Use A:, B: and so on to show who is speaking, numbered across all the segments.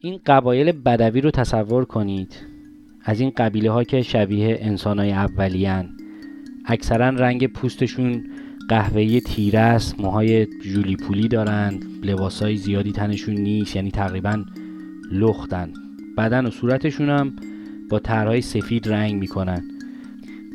A: این قبایل بدوی رو تصور کنید. از این قبیله ها که شبیه انسان های اولیان اکثرا رنگ پوستشون قهوه‌ای تیره است موهای جولی پولی دارند لباسای زیادی تنشون نیست یعنی تقریبا لختن. بدن و صورتشون هم با طرحهای سفید رنگ می‌کنن.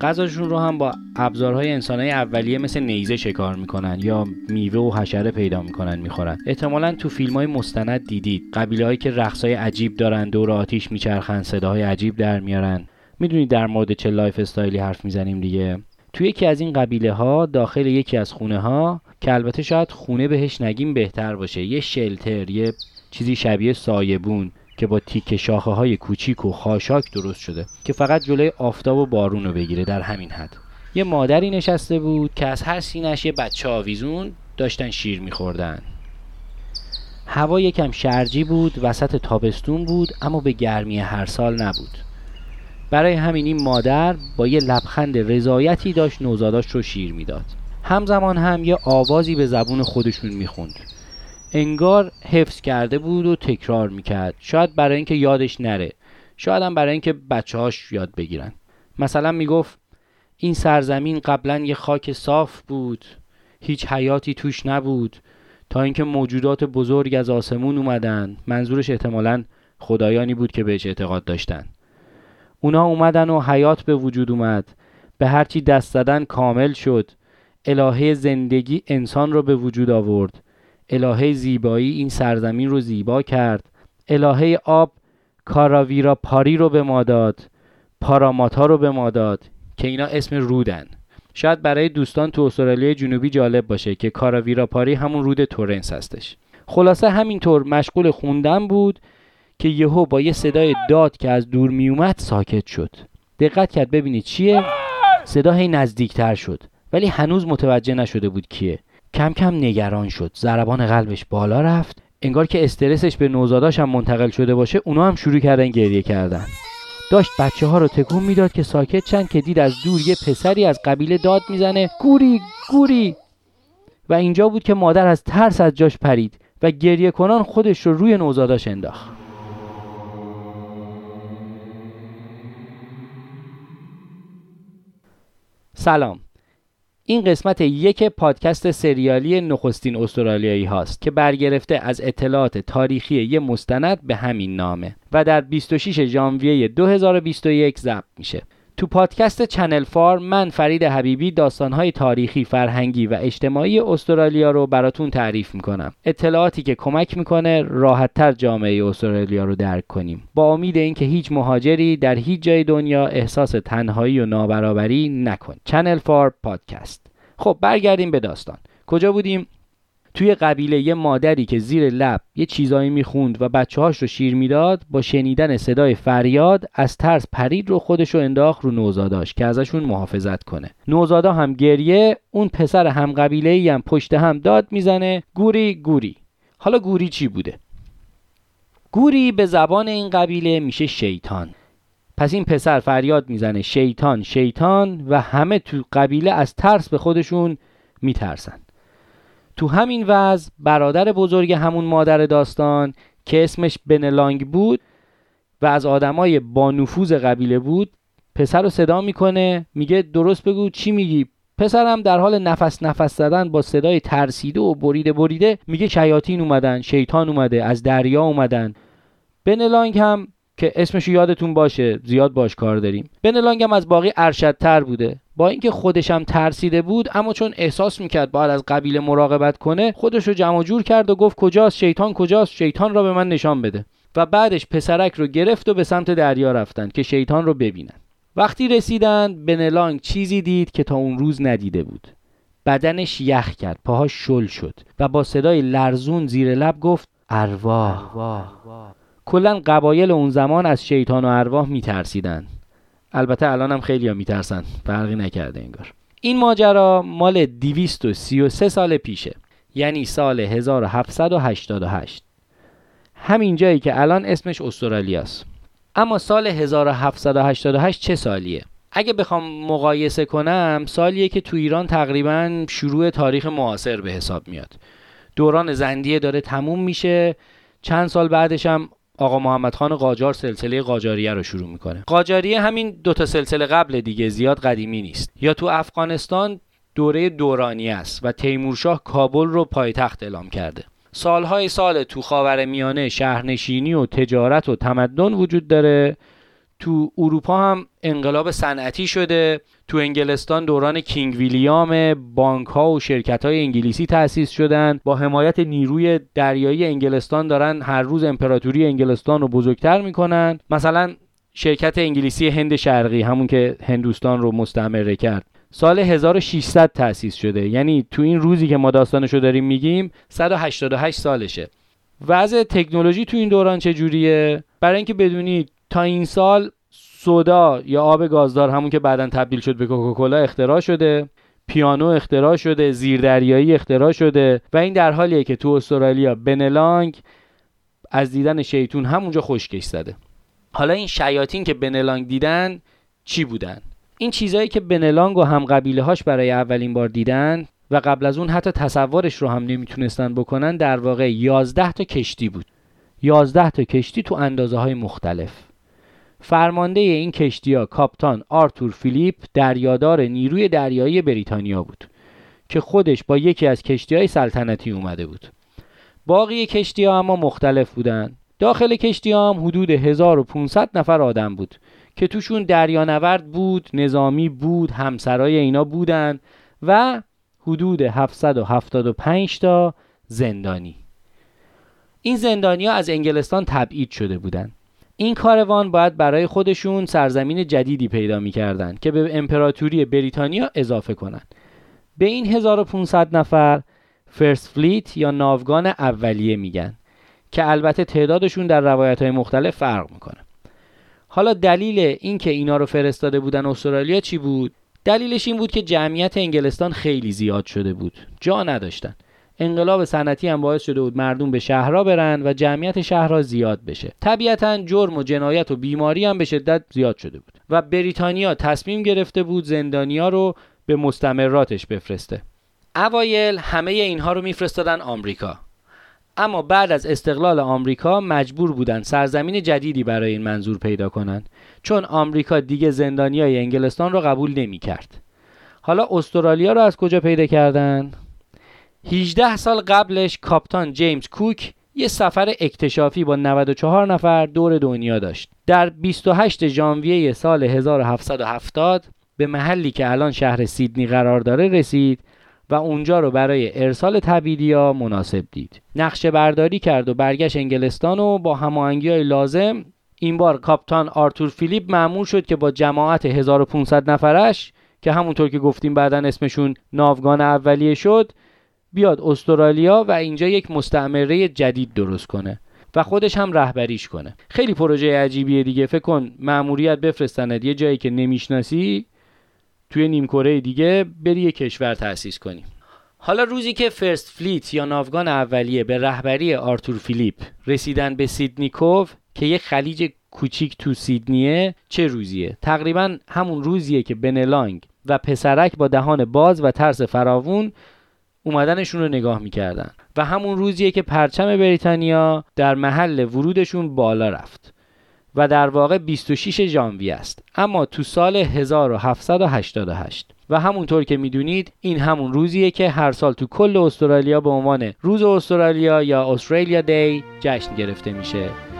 A: غذاشون رو هم با ابزارهای انسانهای اولیه مثل نیزه شکار می‌کنن یا میوه و حشره پیدا می‌کنن می‌خورن. احتمالا تو فیلم های مستند دیدید. قبیله هایی که رقصای عجیب دارن دور آتیش میچرخن صداهای عجیب در میارن. می‌دونید در مورد چه lifestyle ی حرف می‌زنیم دیگه؟ توی یکی از این قبیله ها داخل یکی از خونه ها که البته شاید خونه بهش نگیم بهتر باشه یه shelter یه چیزی شبیه سایبون. که با تیکه شاخه های کوچیک و خاشاک درست شده که فقط جلوی آفتاب و بارون رو بگیره در همین حد. یه مادری نشسته بود که از هر سینش یه بچه آویزون داشتن شیر میخوردن. هوا یکم شرجی بود وسط تابستون بود اما به گرمی هر سال نبود. برای همین این مادر با یه لبخند رضایتی داشت نوزاداش رو شیر می‌داد. همزمان هم یه آوازی به زبون خودشون می‌خوند. انگار حفظ کرده بود و تکرار می‌کرد. شاید برای اینکه یادش نره. شاید هم برای اینکه بچه هاش یاد بگیرن. مثلا می‌گفت این سرزمین قبلا یه خاک صاف بود. هیچ حیاتی توش نبود. تا اینکه موجودات بزرگ از آسمون اومدن. منظورش احتمالا خدایانی بود که بهش اعتقاد داشتن. اونا اومدن و حیات به وجود اومد. به هرچی دست زدن کامل شد. الهه زندگی انسان رو به وجود آورد. الهه زیبایی این سرزمین رو زیبا کرد. الهه آب کاراویرا پاری رو به ما داد پاراماتا رو به ما داد که اینا اسم رودن. شاید برای دوستان تو استرالیا جنوبی جالب باشه که کاراویرا پاری همون رود تورنس هستش. خلاصه همینطور مشغول خوندن بود که یهو با یه صدای داد که از دور میومد ساکت شد. دقت کرد ببینید چیه؟ صدا هی نزدیکتر شد ولی هنوز متوجه نشده بود کیه. کم کم نگران شد. ضربان قلبش بالا رفت. انگار که استرسش به نوزاداش هم منتقل شده باشه اونا هم شروع کردن گریه کردن. داشت بچه ها رو تکون می‌داد که ساکت چند که دید از دور یه پسری از قبیله داد می‌زنه. گوری گوری! و اینجا بود که مادر از ترس از جاش پرید و گریه کنان خودش رو روی نوزاداش انداخت. سلام. این قسمت یک پادکست سریالی نخستین استرالیایی هاست که برگرفته از اطلاعات تاریخی یه مستند به همین نامه و در 26 ژانویه 2021 ضبط میشه. تو پادکست چنل فار من فرید حبیبی داستانهای تاریخی، فرهنگی و اجتماعی استرالیا رو براتون تعریف می‌کنم. اطلاعاتی که کمک می‌کنه راحتتر جامعه استرالیا رو درک کنیم. با امید اینکه هیچ مهاجری در هیچ جای دنیا احساس تنهایی و نابرابری نکنه. چنل فار پادکست. خب برگردیم به داستان. کجا بودیم؟ توی قبیله یه مادری که زیر لب یه چیزایی می‌خوند و بچه هاش رو شیر می‌داد با شنیدن صدای فریاد از ترس پرید رو خودش رو انداخت رو نوزاداش که ازشون محافظت کنه. نوزادا هم گریه اون پسر هم قبیله هم پشت هم داد می‌زنه گوری گوری. حالا گوری چی بوده؟ گوری به زبان این قبیله میشه شیطان. پس این پسر فریاد می‌زنه شیطان شیطان و همه تو قبیله از ترس به خودشون میترسن. تو همین وضع برادر بزرگ همون مادر داستان که اسمش بنلانگ بود و از آدمای با نفوذ قبیله بود پسر رو صدا می‌کنه میگه درست بگو چی میگی؟ پسرم در حال نفس نفس زدن با صدای ترسیده و بریده بریده میگه شیاطین اومدن شیطان اومده از دریا اومدن. بنلانگ هم که اسمش یادتون باشه زیاد باش کار داریم. بنلانگ هم از باقی ارشدتر بوده. با اینکه خودش هم ترسیده بود اما چون احساس می‌کرد باید از قبیله مراقبت کنه خودش رو جمع جور کرد و گفت کجاست شیطان کجاست؟ شیطان را به من نشان بده. و بعدش پسرک رو گرفت و به سمت دریا رفتن که شیطان رو ببینن. وقتی رسیدن بنلانگ چیزی دید که تا اون روز ندیده بود. بدنش یخ کرد پاهاش شل شد و با صدای لرزون زیر لب گفت ارواح. کلا قبایل اون زمان از شیطان و ارواح میترسیدن. البته الان هم خیلی ها میترسن. فرقی نکرده انگار. این ماجرا مال 233 سال پیشه. یعنی سال 1788 همین جایی که الان اسمش استرالیاست. اما سال 1788 چه سالیه؟ اگه بخوام مقایسه کنم سالیه که تو ایران تقریبا شروع تاریخ معاصر به حساب میاد. دوران زندیه داره تموم میشه. چند سال بعدش هم آقا محمد خان قاجار سلسله قاجاریه رو شروع می‌کنه. قاجاریه همین دوتا سلسله قبل دیگه زیاد قدیمی نیست. یا تو افغانستان دوره دورانی است و تیمورشاه کابل رو پایتخت اعلام کرده. سالهای سال تو خاور میانه شهرنشینی و تجارت و تمدن وجود داره تو اروپا هم انقلاب صنعتی شده تو انگلستان دوران کینگ ویلیام بانک ها و شرکت های انگلیسی تأسیس شدن. با حمایت نیروی دریایی انگلستان دارن هر روز امپراتوری انگلستان رو بزرگتر می‌کنن. مثلا شرکت انگلیسی هند شرقی همون که هندوستان رو مستعمره کرد. سال 1600 تأسیس شده. یعنی تو این روزی که ما داستانشو داریم میگیم 188 سالشه. وضع تکنولوژی تو این دوران چجوریه؟ برای اینکه بدونید تا این سال سودا یا آب گازدار همون که بعدا تبدیل شد به کوکاکولا اختراع شده. پیانو اختراع شده زیردریایی اختراع شده و این در حالیه که تو استرالیا بنلانگ از دیدن شیطون همونجا خشکش زده. حالا این شیاطین که بنلانگ دیدن چی بودن؟ این چیزهایی که بنلانگ و هم قبیله هاش برای اولین بار دیدن و قبل از اون حتی تصورش رو هم نمی‌تونستن بکنن در واقع 11 تا کشتی بود. 11 تا کشتی تو اندازه های مختلف. فرمانده این کشتی ها کاپتان آرتور فیلیپ دریادار نیروی دریایی بریتانیا بود که خودش با یکی از کشتی های سلطنتی اومده بود. باقی کشتی ها اما مختلف بودند. داخل کشتی ها هم حدود 1500 نفر آدم بود که توشون دریانورد بود نظامی بود همسرای اینا بودن و حدود 775 تا زندانی. این زندانی ها از انگلستان تبعید شده بودند این کاروان باید برای خودشون سرزمین جدیدی پیدا می‌کردند که به امپراتوری بریتانیا اضافه کنند. به این 1500 نفر فرست فلیت یا ناوگان اولیه میگن که البته تعدادشون در روایت های مختلف فرق می‌کنه. حالا دلیل اینکه اینا رو فرستاده بودن استرالیا چی بود؟ دلیلش این بود که جمعیت انگلستان خیلی زیاد شده بود. جا نداشتن. انقلاب صنعتی هم باعث شده بود مردم به شهرها برن و جمعیت شهرها زیاد بشه طبیعتا جرم و جنایت و بیماری هم به شدت زیاد شده بود و بریتانیا تصمیم گرفته بود زندانیا رو به مستمراتش بفرسته اوایل همه اینها رو میفرستادن آمریکا اما بعد از استقلال آمریکا مجبور بودن سرزمین جدیدی برای این منظور پیدا کنند چون آمریکا دیگه زندانیای انگلستان رو قبول نمی کرد. حالا استرالیا رو از کجا پیدا کردن؟ 18 سال قبلش کاپتان جیمز کوک یه سفر اکتشافی با 94 نفر دور دنیا داشت. در 28 ژانویه سال 1770 به محلی که الان شهر سیدنی قرار داره رسید و اونجا رو برای ارسال تبیدیا مناسب دید. نقشه برداری کرد و برگشت انگلستان و با هماهنگی های لازم این بار کاپتان آرتور فیلیپ معمول شد که با جماعت 1500 نفرش که همونطور که گفتیم بعدا اسمشون ناوگان اولیه شد بیاد استرالیا و اینجا یک مستعمره جدید درست کنه و خودش هم رهبریش کنه. خیلی پروژه عجیبیه دیگه. فکر کن مأموریت بفرستند یه جایی که نمی‌شناسی توی نیمکره دیگه بری یه کشور تأسیس کنی. حالا روزی که First Fleet یا ناوگان اولیه به رهبری آرتور فیلیپ رسیدن به Sydney Cove که یه خلیج کوچیک تو سیدنیه چه روزیه؟ تقریبا همون روزیه که بنلانگ و پسرک با دهان باز و ترس فراوون اومدنشون رو نگاه می‌کردن. و همون روزیه که پرچم بریتانیا در محل ورودشون بالا رفت و در واقع 26 ژانویه است. اما تو سال 1788 و همونطور که می‌دونید این همون روزیه که هر سال تو کل استرالیا به عنوان روز استرالیا یا استرالیا دی جشن گرفته میشه.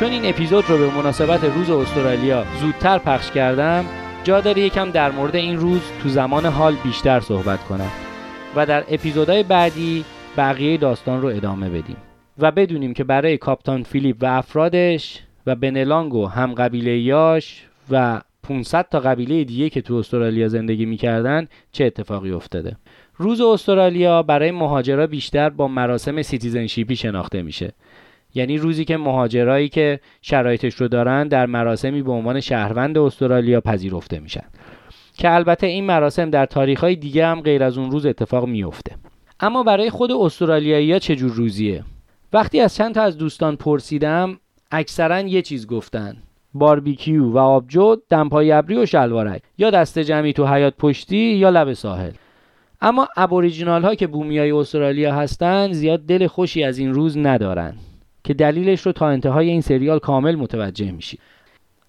A: چون این اپیزود رو به مناسبت روز استرالیا زودتر پخش کردم جا داره یکم در مورد این روز تو زمان حال بیشتر صحبت کنم و در اپیزودهای بعدی بقیه داستان رو ادامه بدیم. و بدونیم که برای کاپتان فیلیپ و افرادش و بنلانگ و هم قبیله ایاش و 500 تا قبیله دیگه که تو استرالیا زندگی می‌کردن چه اتفاقی افتاده؟ روز استرالیا برای مهاجرا بیشتر با مراسم citizenship ی شناخته میشه. یعنی روزی که مهاجرایی که شرایطش رو دارن در مراسمی به عنوان شهروند استرالیا پذیرفته میشن. که البته این مراسم در تاریخهای دیگه هم غیر از اون روز اتفاق میفته اما برای خود استرالیایی ها چجور روزیه؟ وقتی از چند تا از دوستان پرسیدم اکثرا یه چیز گفتن. باربیکیو و آبجو دمپای ابری و شلوارک. یا دست جمعی تو حیات پشتی یا لب ساحل. اما ابوریجینال ها که بومیای استرالیا هستن زیاد دل خوشی از این روز ندارن. که دلیلش رو تا انتهای این سریال کامل متوجه میشید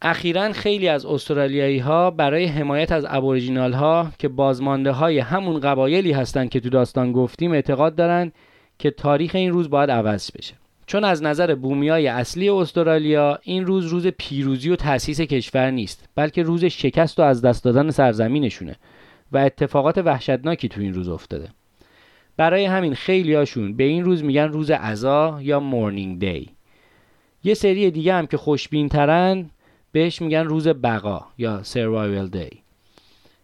A: اخیرا خیلی از استرالیایی ها برای حمایت از ابوریجینال ها که بازمانده های همون قبایلی هستند که تو داستان گفتیم اعتقاد دارن که تاریخ این روز باید عوض بشه. چون از نظر بومیای اصلی استرالیا این روز روز پیروزی و تأسیس کشور نیست بلکه روز شکست و از دست دادن سرزمینشونه و اتفاقات وحشتناکی تو این روز افتاده. برای همین خیلیاشون به این روز میگن روز عزا یا مورنینگ دی یه سری دیگه هم که خوشبین ترن بهش میگن روز بقا یا سروایول دی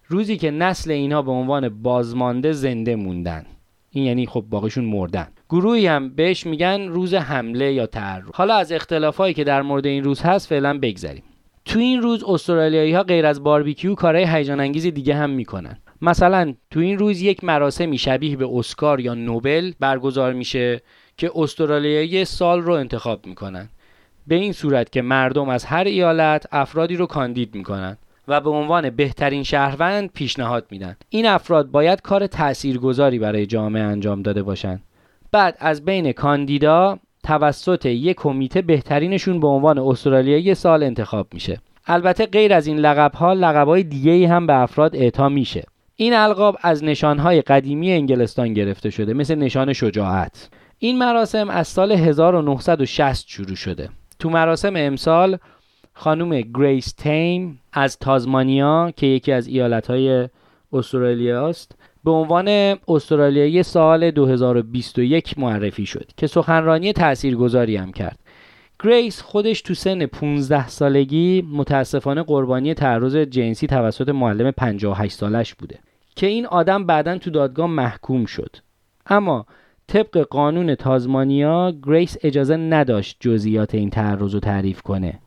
A: روزی که نسل اینها به عنوان بازمانده زنده موندن. این یعنی خب باقیشون مردن. گروهی هم بهش میگن روز حمله یا تعرض. حالا از اختلافایی که در مورد این روز هست فعلا بگذریم. تو این روز استرالیایی ها غیر از باربیکیو کارهای هیجان انگیز دیگه هم می‌کنن. مثلا تو این روز یک مراسمی شبیه به اسکار یا نوبل برگزار میشه که استرالیایی سال رو انتخاب می‌کنن. به این صورت که مردم از هر ایالت افرادی رو کاندید می‌کنن و به عنوان بهترین شهروند پیشنهاد میدن. این افراد باید کار تاثیرگذاری برای جامعه انجام داده باشند بعد از بین کاندیدا توسط یک کمیته بهترینشون به عنوان استرالیایی سال انتخاب میشه. البته غیر از این لقب ها لقب های دیگه هم به افراد اعطا میشه. این القاب از نشانهای قدیمی انگلستان گرفته شده مثل نشان شجاعت. این مراسم از سال 1960 شروع شده. تو مراسم امسال خانم گریس تیم از تازمانیا که یکی از ایالتهای استرالیا است به عنوان استرالیایی سال 2021 معرفی شد که سخنرانی تاثیرگذاری هم کرد. گریس خودش تو سن 15 سالگی متاسفانه قربانی تعرض جنسی توسط معلم 58 سالش بوده. که این آدم بعدا تو دادگاه محکوم شد. اما طبق قانون تازمانیا گریس اجازه نداشت جزئیات این تعرض رو تعریف کنه.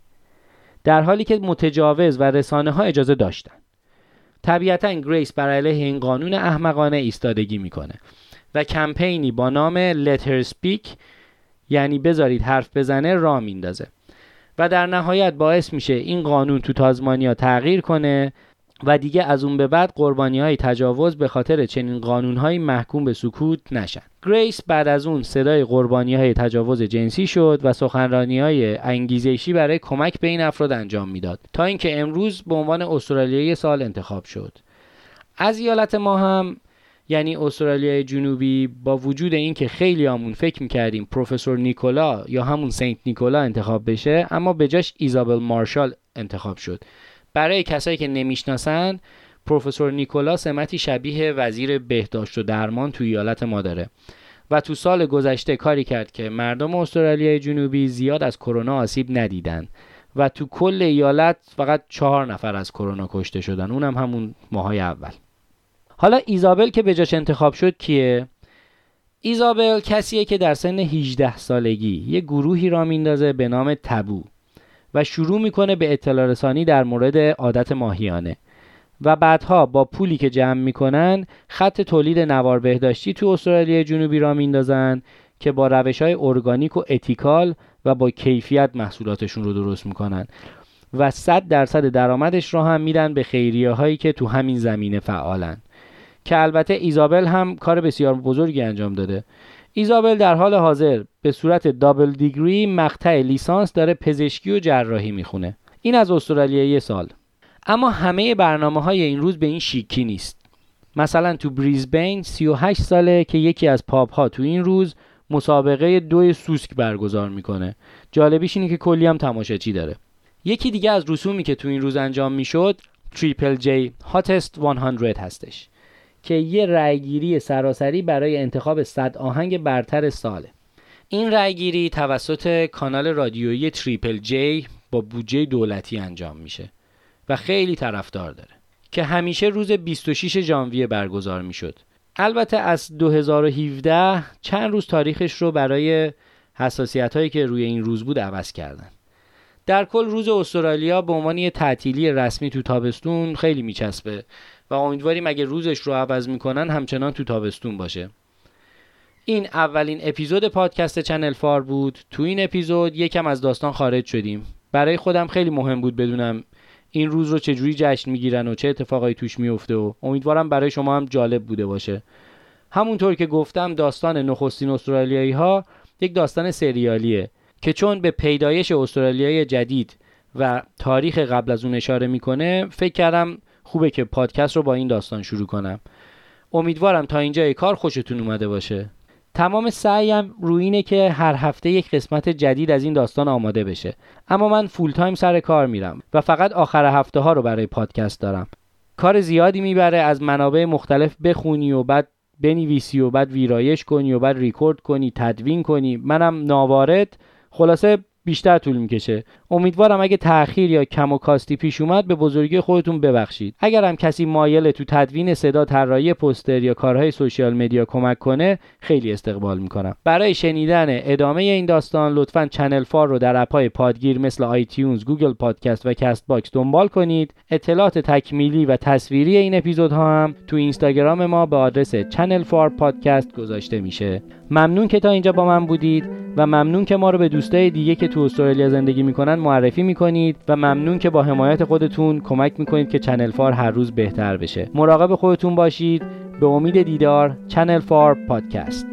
A: در حالی که متجاوز و رسانه ها اجازه داشتن. طبیعتا گریس بر علیه این قانون احمقانه ایستادگی می‌کنه و کمپینی با نام Let Her Speak یعنی بذارید حرف بزنه راه میندازه. و در نهایت باعث میشه این قانون تو تازمانیا تغییر کنه و دیگه از اون به بعد قربانی های تجاوز به خاطر چنین قانون های محکوم به سکوت نشن. گریس بعد از اون صدای قربانی های تجاوز جنسی شد و سخنرانی های انگیزشی برای کمک به این افراد انجام می‌داد تا اینکه امروز به عنوان استرالیایی سال انتخاب شد. از ایالت ما هم یعنی استرالیای جنوبی با وجود اینکه خیلی هامون فکر می‌کردیم پروفسور نیکولا یا همون سنت نیکولا انتخاب بشه اما به جاش ایزابل مارشال انتخاب شد. برای کسایی که نمی‌شناسن پروفسور نیکولا سمتی شبیه وزیر بهداشت و درمان تو ایالت ما داره و تو سال گذشته کاری کرد که مردم استرالیای جنوبی زیاد از کرونا آسیب ندیدن و تو کل ایالت فقط چهار نفر از کرونا کشته شدن. اونم همون ماهای اول. حالا ایزابل که به جاش انتخاب شد کیه؟ ایزابل کسیه که در سن 18 سالگی یه گروهی را میندازه به نام تبو. و شروع می‌کنه به اطلاع رسانی در مورد عادت ماهیانه. و بعدها با پولی که جمع می‌کنن خط تولید نوار بهداشتی تو استرالیا جنوبی را میندازن که با روش های ارگانیک و اتیکال و با کیفیت محصولاتشون رو درست می‌کنن. و 100 درصد درآمدش رو هم میدن به خیریه هایی که تو همین زمینه فعالن. که البته ایزابل هم کار بسیار بزرگی انجام داده. ایزابل در حال حاضر به صورت دابل دیگری مقطع لیسانس داره پزشکی و جراحی می‌خونه. این از استرالیا یه سال. اما همه برنامه های این روز به این شیکی نیست. مثلا تو بریزبین 38 ساله که یکی از pub ها تو این روز مسابقه دوی سوسک برگزار می‌کنه. جالبیش اینه که کلی هم تماشاچی داره. یکی دیگه از رسومی که تو این روز انجام می‌شد Triple J Hottest 100 هستش. که یه رأیگیری سراسری برای انتخاب صد آهنگ برتر ساله این رأیگیری توسط کانال رادیویی Triple J با بودجه دولتی انجام میشه و خیلی طرفدار داره که همیشه روز 26 ژانویه برگزار می‌شد. البته از 2017 چند روز تاریخش رو برای حساسیت هایی که روی این روز بود عوض کردن. در کل روز استرالیا به عنوان یه تعطیلی رسمی تو تابستون خیلی میچسبه و امیدواریم اگه روزش رو عوض می‌کنن همچنان تو تابستون باشه. این اولین اپیزود پادکست چنل فار بود. تو این اپیزود یکم از داستان خارج شدیم. برای خودم خیلی مهم بود بدونم این روز رو چجوری جشن می‌گیرن و چه اتفاقایی توش میفته و امیدوارم برای شما هم جالب بوده باشه همونطور که گفتم داستان نخستین استرالیایی ها یک داستان سریالیه که چون به پیدایش استرالیای جدید و تاریخ قبل از اون اشاره می‌کنه فکر کردم خوبه که پادکست رو با این داستان شروع کنم. امیدوارم تا اینجای کار خوشتون اومده باشه. تمام سعیم روی اینه که هر هفته یک قسمت جدید از این داستان آماده بشه. اما من full time سر کار میرم و فقط آخر هفته ها رو برای پادکست دارم. کار زیادی می‌بره از منابع مختلف بخونی و بعد بنویسی و بعد ویرایش کنی و بعد ریکورد کنی تدوین کنی. منم ناوارد. خلاصه بیشتر طول می‌کشه. امیدوارم اگه تأخیر یا کم و کاستی پیش اومد به بزرگی خودتون ببخشید. اگر هم کسی مایل تو تدوین صدا طراحی پوستر یا کارهای social media کمک کنه خیلی استقبال می‌کنم. برای شنیدن ادامه این داستان لطفا چنل فار رو در app های پادگیر مثل iTunes Google Podcast و Castbox دنبال کنید. اطلاعات تکمیلی و تصویری این اپیزودها هم تو اینستاگرام ما به آدرس چنل فار پادکست گذاشته میشه. ممنون که تا اینجا با من بودید و ممنون که ما رو به دوستای دیگه که تو استرالیا زندگی می‌کنن معرفی می‌کنید و ممنون که با حمایت خودتون کمک می‌کنید که چنل فار هر روز بهتر بشه. مراقب خودتون باشید. به امید دیدار چنل فار پادکست